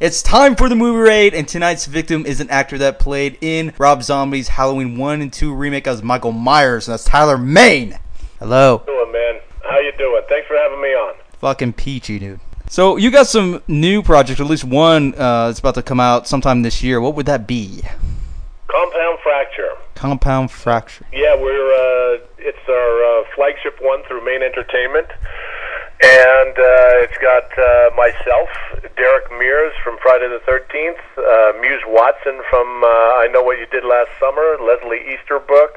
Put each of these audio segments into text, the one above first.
It's time for the movie raid, and tonight's victim is an actor that played in Rob Zombie's Halloween 1 and 2 remake as Michael Myers, and that's Tyler Mane. Hello. doing, man? How you doing? Thanks for having me on. Fucking peachy, dude. So, you got some new projects, at least one uh, that's about to come out sometime this year. What would that be? Compound Fracture. Compound Fracture. Yeah, we're uh, it's our uh, flagship one through Mane Entertainment, and uh, it's got uh, myself, Derek Mears from Friday the Thirteenth, uh, Muse Watson from uh, I Know What You Did Last Summer, Leslie Easterbrook,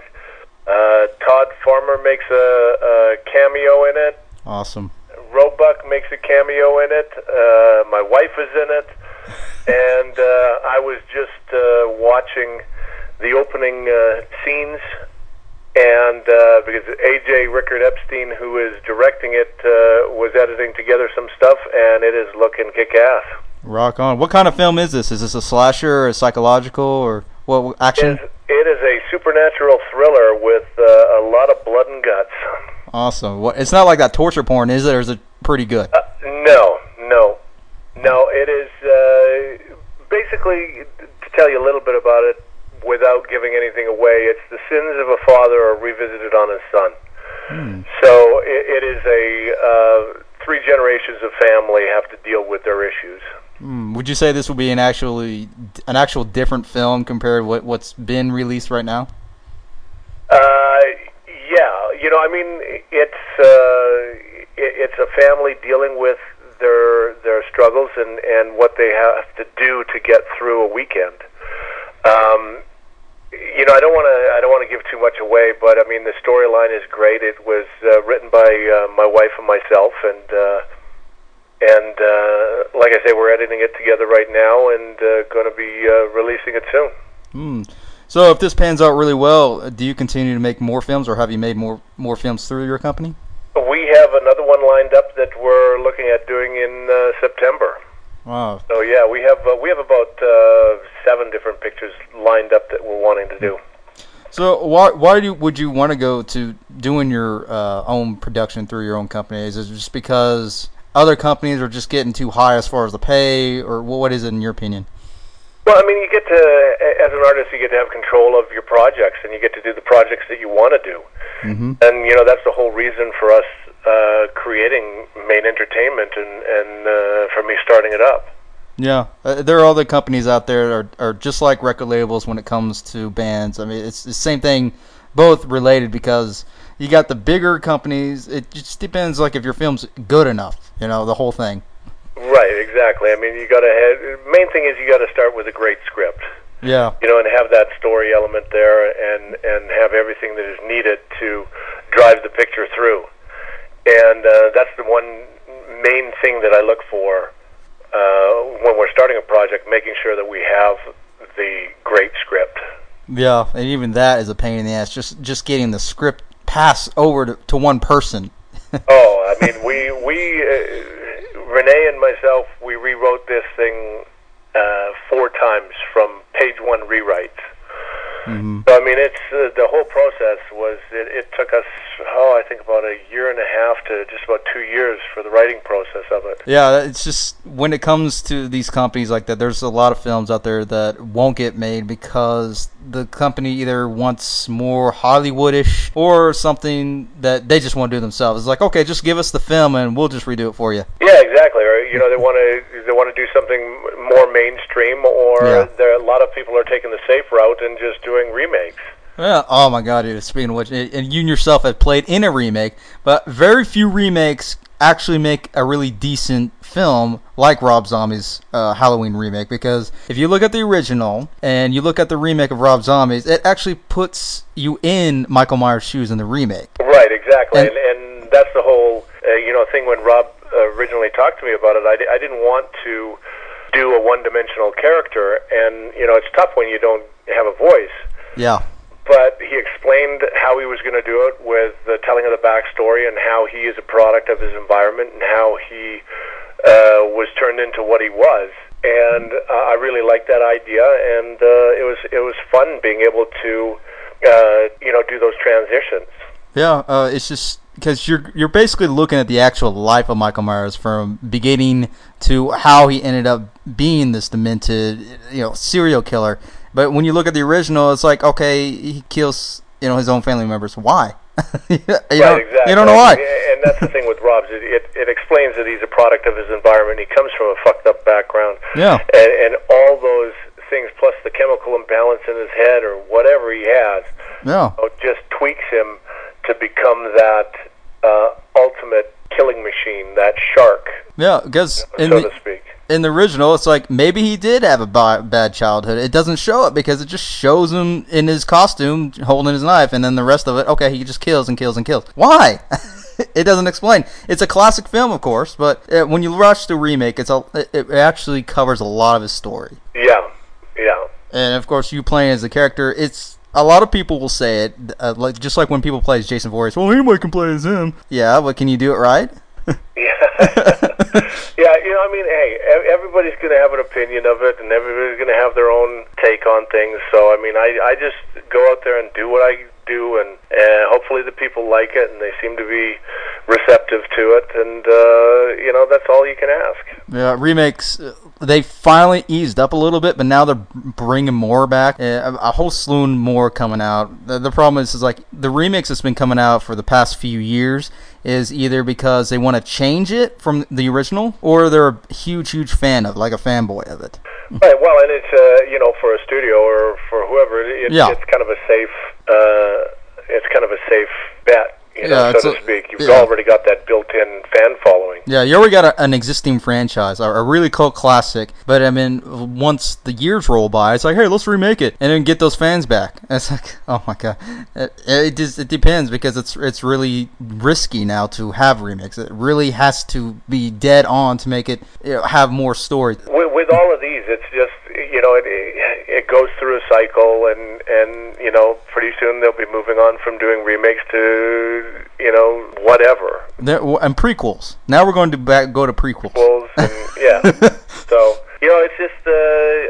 uh, Todd Farmer makes a, a cameo in it. Awesome. Roebuck makes a cameo in it. Uh, my wife is in it, and uh, I was just uh, watching the opening uh, scenes, and uh, because AJ Rickert-Epstein, who is directing it, uh, was editing together some stuff, and it is looking kick-ass. Rock on. What kind of film is this? Is this a slasher, or a psychological, or what action? It is, it is a supernatural thriller with uh, a lot of blood and guts. Awesome. What? It's not like that torture porn, is it? Or is it pretty good? Uh, no, no, no. It is uh, basically to tell you a little bit about it without giving anything away. It's the sins of a father are revisited on his son. Hmm. So it, it is a uh, three generations of family have to deal with their issues. Hmm. Would you say this would be an actually an actual different film compared to what, what's been released right now? Uh, yeah, you know, I mean, it's uh, it, it's a family dealing with their their struggles and and what they have to do to get through a weekend. Um, you know, I don't want to I don't want to give too much away, but I mean, the storyline is great. It was uh, written by uh, my wife and myself, and uh, and uh, like I say, we're editing it together right now, and uh, going to be uh, releasing it soon. Hmm. So if this pans out really well, do you continue to make more films, or have you made more more films through your company? We have another one lined up that we're looking at doing in uh, September. Wow. So yeah, we have uh, we have about uh, seven different pictures lined up that we're wanting to do. So why why do would you want to go to doing your uh, own production through your own company? Is it just because other companies are just getting too high as far as the pay, or what is it in your opinion? Well, I mean, you get to as an artist, you get to have control of your projects, and you get to do the projects that you want to do. Mm-hmm. And you know that's the whole reason for us uh, creating Mane Entertainment and and uh, for me starting it up. Yeah, uh, there are other companies out there that are, are just like record labels when it comes to bands. I mean, it's the same thing, both related because you got the bigger companies. It just depends, like if your film's good enough, you know, the whole thing. Right, exactly. I mean, you got to have. Main thing is you got to start with a great script. Yeah. You know, and have that story element there, and and have everything that is needed to drive the picture through. And uh, that's the one main thing that I look for uh, when we're starting a project, making sure that we have the great script. Yeah, and even that is a pain in the ass. Just just getting the script passed over to, to one person. oh, I mean, we we uh, Renae and myself we rewrote this thing uh, four times from page one rewrites. Mm-hmm. So I mean, it's uh, the whole process was it, it took us oh I think about a year and a half to just about two years for the writing process of it. Yeah, it's just when it comes to these companies like that, there's a lot of films out there that won't get made because the company either wants more Hollywoodish or something that they just want to do themselves. It's like, okay, just give us the film and we'll just redo it for you. Yeah, exactly. Or you know, they want to they want to do something more mainstream, or Yeah. there a lot of people are taking the safe route and just doing remakes. Yeah. Oh my God, dude. Speaking of which, and you yourself have played in a remake, but very few remakes actually make a really decent film like Rob Zombie's uh, Halloween remake. Because if you look at the original and you look at the remake of Rob Zombie's, it actually puts you in Michael Myers' shoes in the remake. Right, exactly, And- and, and that's the whole uh, you know thing. When Rob uh, originally talked to me about it, I, di- I didn't want to do a one-dimensional character, and you know it's tough when you don't have a voice. Yeah. But he explained how he was going to do it with the telling of the backstory and how he is a product of his environment and how he uh, was turned into what he was. And uh, I really liked that idea, and uh, it was it was fun being able to uh, you know do those transitions. Yeah, uh, it's just because you're you're basically looking at the actual life of Michael Myers from beginning to how he ended up being this demented, you know, serial killer. But when you look at the original, it's like okay, he kills you know his own family members. Why? you, right, don't, exactly. you don't know why. And that's the thing with Rob's. It, it, it explains that he's a product of his environment. He comes from a fucked up background. Yeah. And, and all those things, plus the chemical imbalance in his head or whatever he has, Yeah. you know, just tweaks him to become that uh, ultimate killing machine, that shark, Yeah, because in so the, to speak. in the original, it's like maybe he did have a ba- bad childhood. It doesn't show it because it just shows him in his costume holding his knife, and then the rest of it, okay, he just kills and kills and kills. Why? it doesn't explain. It's a classic film, of course, but uh, when you watch the remake, it's a, it, it actually covers a lot of his story. Yeah, yeah. And of course, you playing as the character, it's a lot of people will say it, uh, like just like when people play as Jason Voorhees. Well, anybody can play as him. Yeah, but can you do it right? Yeah, yeah. You know, I mean, hey, everybody's going to have an opinion of it, and everybody's going to have their own take on things. So, I mean, I I just go out there and do what I do, and and hopefully the people like it, and they seem to be receptive to it, and uh, you know, that's all you can ask. Yeah, remakes. uh, They finally eased up a little bit, but now they're bringing more back. Uh, A whole slew more coming out. The, problem is, is like the remakes that's been coming out for the past few years is either because they want to change it from the original, or they're a huge, huge fan of, like a fanboy of it. Right. Well, and it's uh, you know for a studio or for whoever, it, Yeah. it's kind of a safe. Uh, it's kind of a safe bet, you Yeah, it's so to speak. You've yeah. already got that built-in fan following. Yeah, you already got a, an existing franchise, a, a really cult classic. But I mean, once the years roll by, it's like, hey, let's remake it and then get those fans back. It's like, oh my god, it, it just it depends because it's it's really risky now to have remakes. It really has to be dead on to make it you know, have more story. With, with all of these, it's just you know it it goes through a cycle, and and you know pretty soon they'll be moving on from doing remakes to you know whatever. There, and prequels. Now we're going to back go to prequels. Wolves and yeah. so you know it's just uh,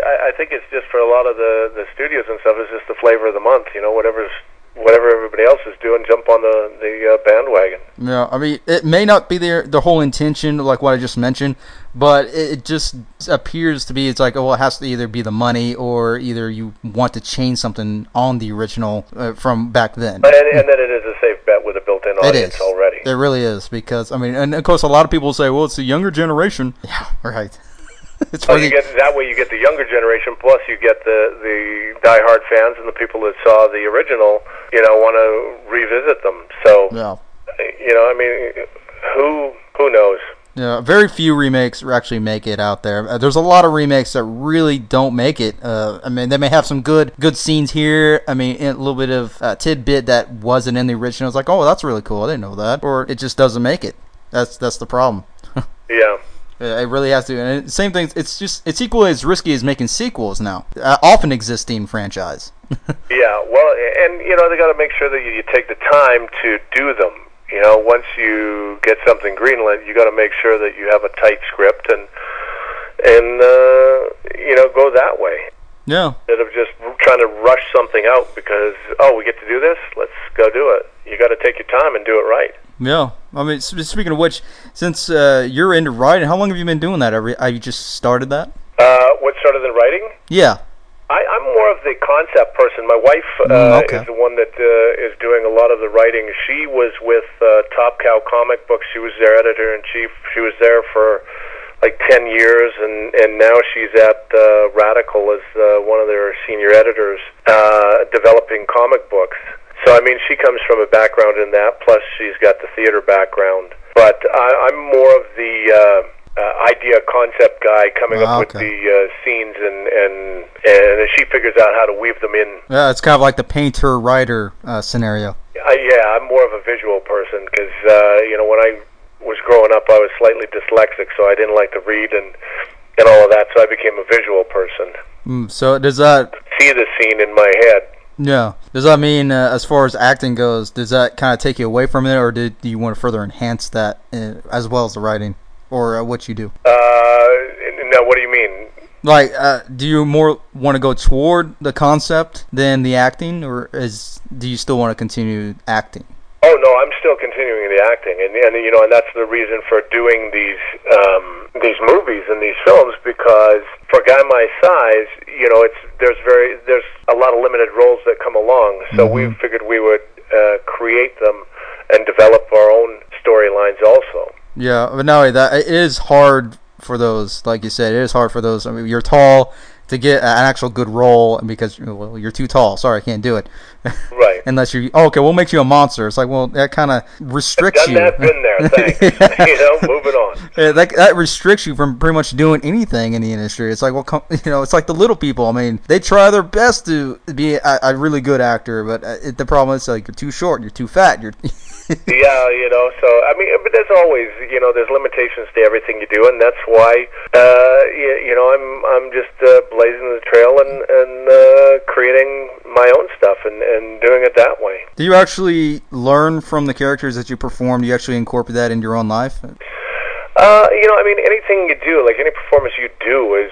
I, I think it's just for a lot of the the studios and stuff. It's just the flavor of the month. You know whatever's whatever everybody else is doing, jump on the the uh, bandwagon. Yeah, I mean, it may not be their the whole intention, like what I just mentioned, but it, it just appears to be. It's like, oh, well, it has to either be the money or either you want to change something on the original uh, from back then. And, and then it is a safe bet with a built-in audience is already. It really is because I mean, and of course, a lot of people say, well, it's the younger generation. Yeah, right. it's So for you get that way you get the younger generation, plus you get the the diehard fans and the people that saw the original. You know, want to revisit them. So yeah. you know, I mean, who who knows? Yeah, very few remakes actually make it out there. Uh, there's a lot of remakes that really don't make it. Uh, I mean, they may have some good good scenes here. I mean, a little bit of uh, tidbit that wasn't in the original. It's like, oh, that's really cool. I didn't know that. Or it just doesn't make it. That's that's the problem. Yeah. It really has to. And same thing. It's just it's equally as risky as making sequels now. Uh, off an existing franchise. Yeah, well, and you know they got to make sure that you, you take the time to do them. You know, once you get something greenlit, you got to make sure that you have a tight script and and uh, you know go that way yeah. instead of just trying to rush something out because oh we get to do this, let's go do it. You got to take your time and do it right. Yeah. I mean, speaking of which, since uh, you're into writing, how long have you been doing that? Every, have you just started that? Uh, what started the writing? Yeah. I, I'm more of the concept person. My wife uh, Mm, okay. is the one that uh, is doing a lot of the writing. She was with uh, Top Cow Comic Books. She was their editor in chief. She was there for like ten years, and and now she's at uh, Radical as uh, one of their senior editors, uh, developing comic books. So I mean, she comes from a background in that. Plus, she's got the theater background. But I, I'm more of the uh, uh, idea concept guy, coming Ah, up with the uh, scenes, and and and she figures out how to weave them in. Yeah, it's kind of like the painter writer uh, scenario. Yeah, I'm more of a visual person because uh, you know when I was growing up, I was slightly dyslexic, so I didn't like to read and and all of that. So I became a visual person. Mm, so does that? See the scene in my head. Yeah. Does that mean, uh, as far as acting goes, does that kind of take you away from it, or did, do you want to further enhance that uh, as well as the writing, or uh, what you do? Uh, now, what do you mean? Like, uh, do you more want to go toward the concept than the acting, or is do you still want to continue acting? Oh no, I'm still continuing the acting, and and you know, and that's the reason for doing these um, these movies and these films because for a guy my size, you know, it's there's very there's a lot of limited roles that come along, so we figured we would uh, create them and develop our own storylines also. Yeah, but only that, it is hard for those. Like you said, it is hard for those. I mean, you're tall to get an actual good role, and because well, you're too tall. Sorry, I can't do it. Right. Unless you, oh, okay, what makes you a monster? It's like, well, that kind of restricts Done you. that, been there. Thanks. you know, moving on. Yeah, that that restricts you from pretty much doing anything in the industry. It's like, well, com- you know, it's like the little people. I mean, they try their best to be a, a really good actor, but uh, it, the problem is like you're too short, you're too fat, you're. yeah, you know. So I mean, but there's always, you know, there's limitations to everything you do, and that's why, uh, you, you know, I'm I'm just uh, blazing the trail and and uh, creating my own stuff and and doing it that way. Do you actually learn from the characters that you perform? Do you actually incorporate that into your own life? Uh, you know, I mean, anything you do, like any performance you do, is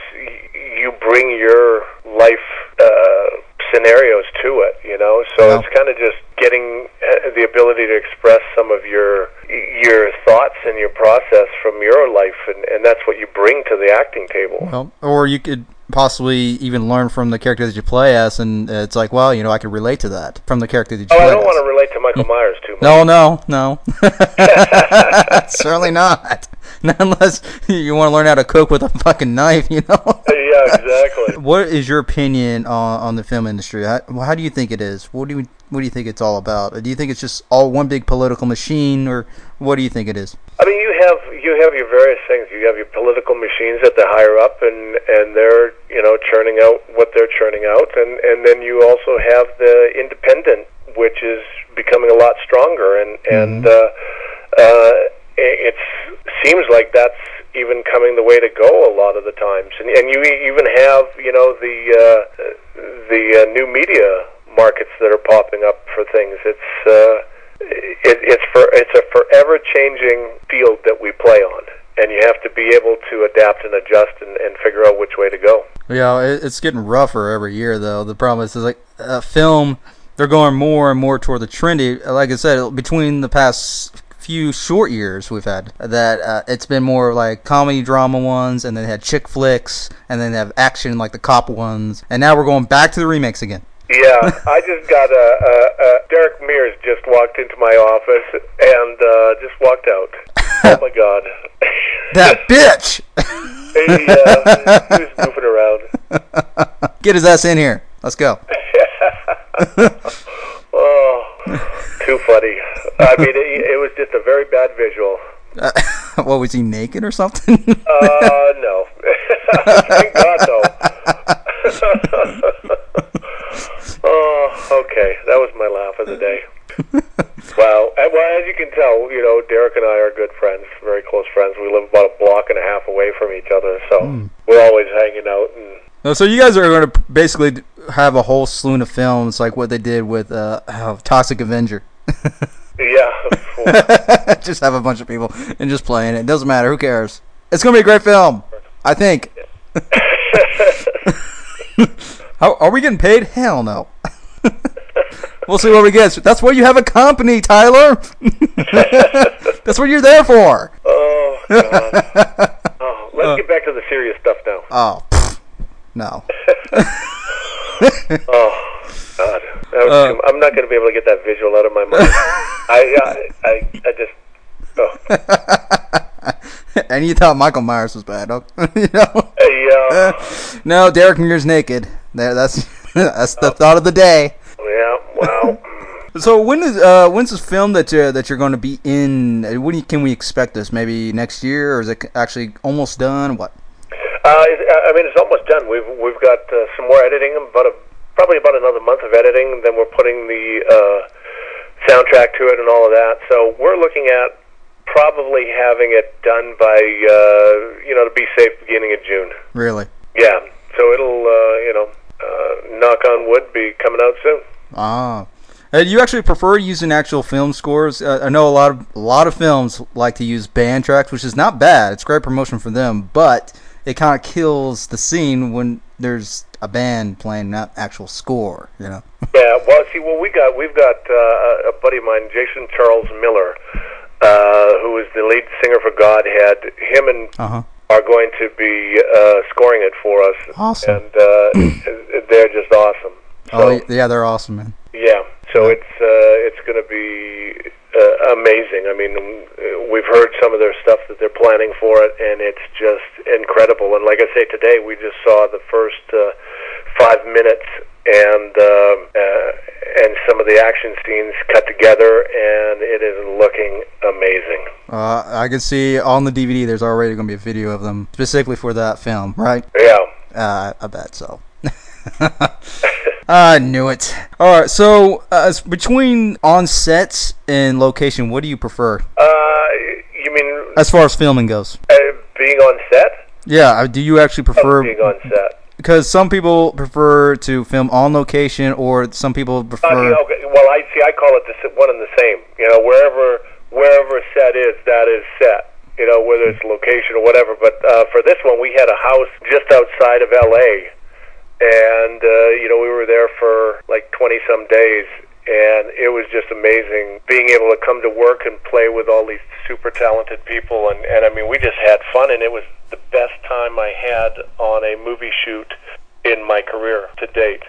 you bring your life uh, scenarios to it. You know, so it's kind of just getting uh, the ability to express some of your your thoughts and your process from your life, and and that's what you bring to the acting table. Well, or you could possibly even learn from the character that you play as, and it's like, well, you know, I could relate to that from the character that you Oh, play I don't as. want to relate to Michael Myers too much. No, no, no. Certainly not. Not unless you want to learn how to cook with a fucking knife, you know. Yeah, exactly. What is your opinion on, on the film industry? How, how do you think it is? What do you what do you think it's all about? Do you think it's just all one big political machine, or what do you think it is? I mean, you have you have your various things. You have your political machines at the higher up, and and they're you know churning out churning out, and and then you also have the independent, which is becoming a lot stronger, and and uh, uh, it seems like that's even coming the way to go a lot of the times, and and you even have you know the uh, the uh, new media markets that are popping up for things. It's uh, it, it's for it's a forever changing field that we play on, and you have to be able to adapt and adjust and, and figure out which way to Yeah, it, it's getting rougher every year, though. The problem is, is like uh, film, they're going more and more toward the trendy. Like I said, between the past few short years we've had, that uh, it's been more like comedy drama ones, and then they had chick flicks, and then they have action like the cop ones, and now we're going back to the remakes again. Yeah, I just got a, a, a Derek Mears just walked into my office and uh, just walked out. oh my god. That bitch! he, uh, he was goofing around. Get his ass in here. Let's go. Oh, too funny. I mean, it, it was just a very bad visual. Uh, what was he naked or something? Uh, no. Thank God, though. oh, okay. That was my laugh of the day. Wow. And, well, as you can tell, you know, Derek and I are good friends, very close friends. We live about a block and a half away from each other, so we're always hanging out. And Oh, So you guys are going to basically have a whole slew of films like what they did with uh, oh, Toxic Avenger. yeah, just have a bunch of people and just playing it. Doesn't matter. Who cares? It's going to be a great film. I think. How, are we getting paid? Hell no. We'll see what we get. That's where you have a company, Tyler. That's what you're there for. oh, God. Oh, let's get back to the serious stuff now. Oh, pfft, no. Oh, God. Uh, I'm not going to be able to get that visual out of my mind. I, I, I, I just. Oh. and you thought Michael Myers was bad, huh? you know? Yeah. No, Derek Mears naked. There, that's that's the thought of the day. Wow. So when is uh when's this film that uh, that you're going to be in? uh, When you- can we expect this? Maybe next year, or is it actually almost done? What? Uh, it- I mean, it's almost done. We've we've got uh, some more editing, about a, probably about another month of editing. Then we're putting the uh, soundtrack to it and all of that. So we're looking at probably having it done by uh, you know to be safe, beginning of June. Really? Yeah. So it'll uh, you know uh, knock on wood be coming out soon. Ah. You actually prefer using actual film scores? Uh, I know a lot of a lot of films like to use band tracks, which is not bad. It's great promotion for them, but it kind of kills the scene when there's a band playing not actual score. You know. Yeah, well, see, well, we got we've got uh, a buddy of mine, Jason Charles Miller, uh, who is the lead singer for Godhead. Him and Uh huh. are going to be uh, scoring it for us, Awesome. and uh, they're just awesome. So, Oh yeah, they're awesome, man. yeah, so it's uh, it's going to be uh, amazing. I mean, we've heard some of their stuff that they're planning for it, and it's just incredible. And like I say, today we just saw the first uh, five minutes and uh, uh, and some of the action scenes cut together, and it is looking amazing. Uh, I can see on the DVD. There's already going to be a video of them specifically for that film, right? Yeah. Uh, I bet so. I knew it. All right, so uh, between on sets and location, what do you prefer Uh, you mean as far as filming goes? uh, being on set? Yeah, uh, do you actually Oh, prefer? being on set. Because some people prefer to film on location, or some people Uh, prefer. yeah, okay. Well, I see. I call it the one and the same. You know, wherever wherever set is, that is set. You know, whether it's location or whatever. But uh, for this one, we had a house just outside of L.A. and uh, you know we were there for like twenty some days, and it was just amazing being able to come to work and play with all these super talented people. And and I mean, we just had fun, and it was the best time I had on a movie shoot in my career to date.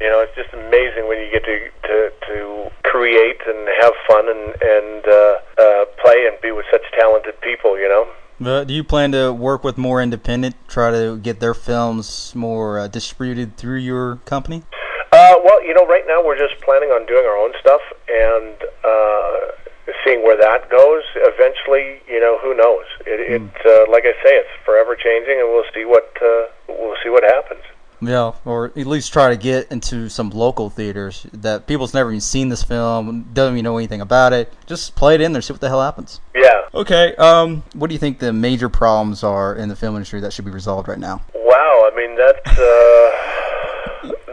You know, it's just amazing when you get to to, to create and have fun and and uh, uh, play and be with such talented people. You know. But do you plan to work with more independent, try to get their films more uh, distributed through your company? Uh, well, you know, right now we're just planning on doing our own stuff and uh, seeing where that goes. Eventually, you know, who knows? It, it uh, like I say, it's forever changing, and we'll see what uh, we'll see what happens. Yeah, or at least try to get into some local theaters that people's never even seen this film, doesn't even know anything about it. Just play it in there, see what the hell happens. Yeah. Okay, um, what do you think the major problems are in the film industry that should be resolved right now? Wow. I mean, that's uh,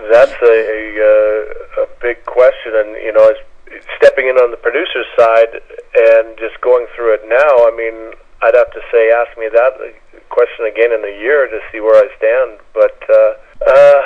that's a, a uh, a big question, and you know, as stepping in on the producer's side and just going through it now. I mean, I'd have to say, ask me that question again in a year to see where I stand. But uh, uh,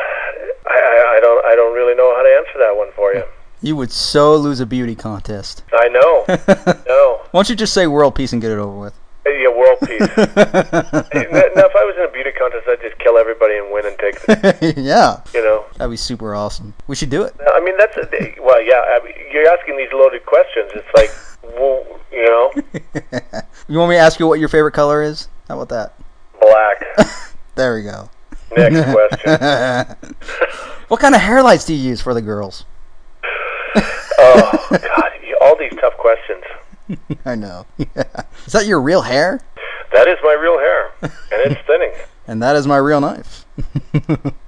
I, I I don't I don't really know how to answer that one for you. You would so lose a beauty contest. I know. no. Why don't you just say world peace and get it over with? Yeah, world peace. now, if I was in a beauty contest, I'd just kill everybody and win and take the, yeah, you know. that'd be super awesome. We should do it. I mean, that's uh, a, well, yeah. I mean, you're asking these loaded questions. It's like, well, you know, you want me to ask you what your favorite color is? How about that? black. There we go. Next question. what kind of hair lights do you use for the girls? Oh God, all these tough questions. I know. is that your real hair? That is my real hair, and it's thinning. And that is my real knife.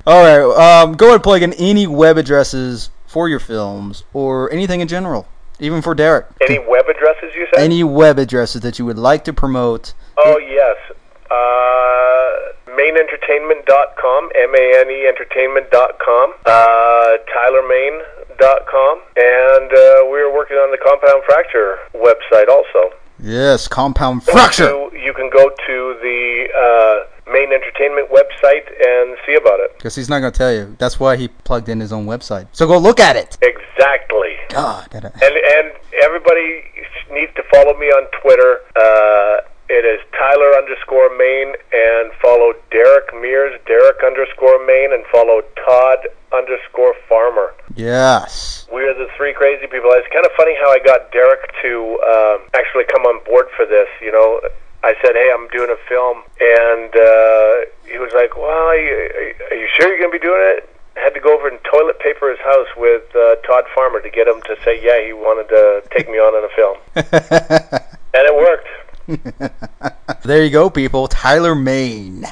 All right, um, go ahead and plug in any web addresses for your films or anything in general, even for Derek. Any web addresses you said? Any web addresses that you would like to promote. Oh yes. Uh, maneentertainment.com, M-A-N-E entertainment.com, uh, tylermane.com, and uh, we're working on the Compound Fracture website also. Yes, Compound Fracture. So you can go to the uh, Mane Entertainment website and see about it. Because he's not going to tell you. That's why he plugged in his own website. So go look at it. Exactly. God. And and everybody needs to follow me on Twitter. Uh, it is Tyler underscore Mane and follow Derek Mears, Derek underscore Main, and follow Todd underscore Farmer. Yes. We are the three crazy people. It's kind of funny how I got Derek to um, actually come on board for this. You know, I said, "Hey, I'm doing a film," and uh, he was like, "Well, are you, are you sure you're going to be doing it?" Had to go over and toilet paper his house with uh, Todd Farmer to get him to say, "Yeah, he wanted to take me on in a film," and it worked. There you go, people. Tyler Mane.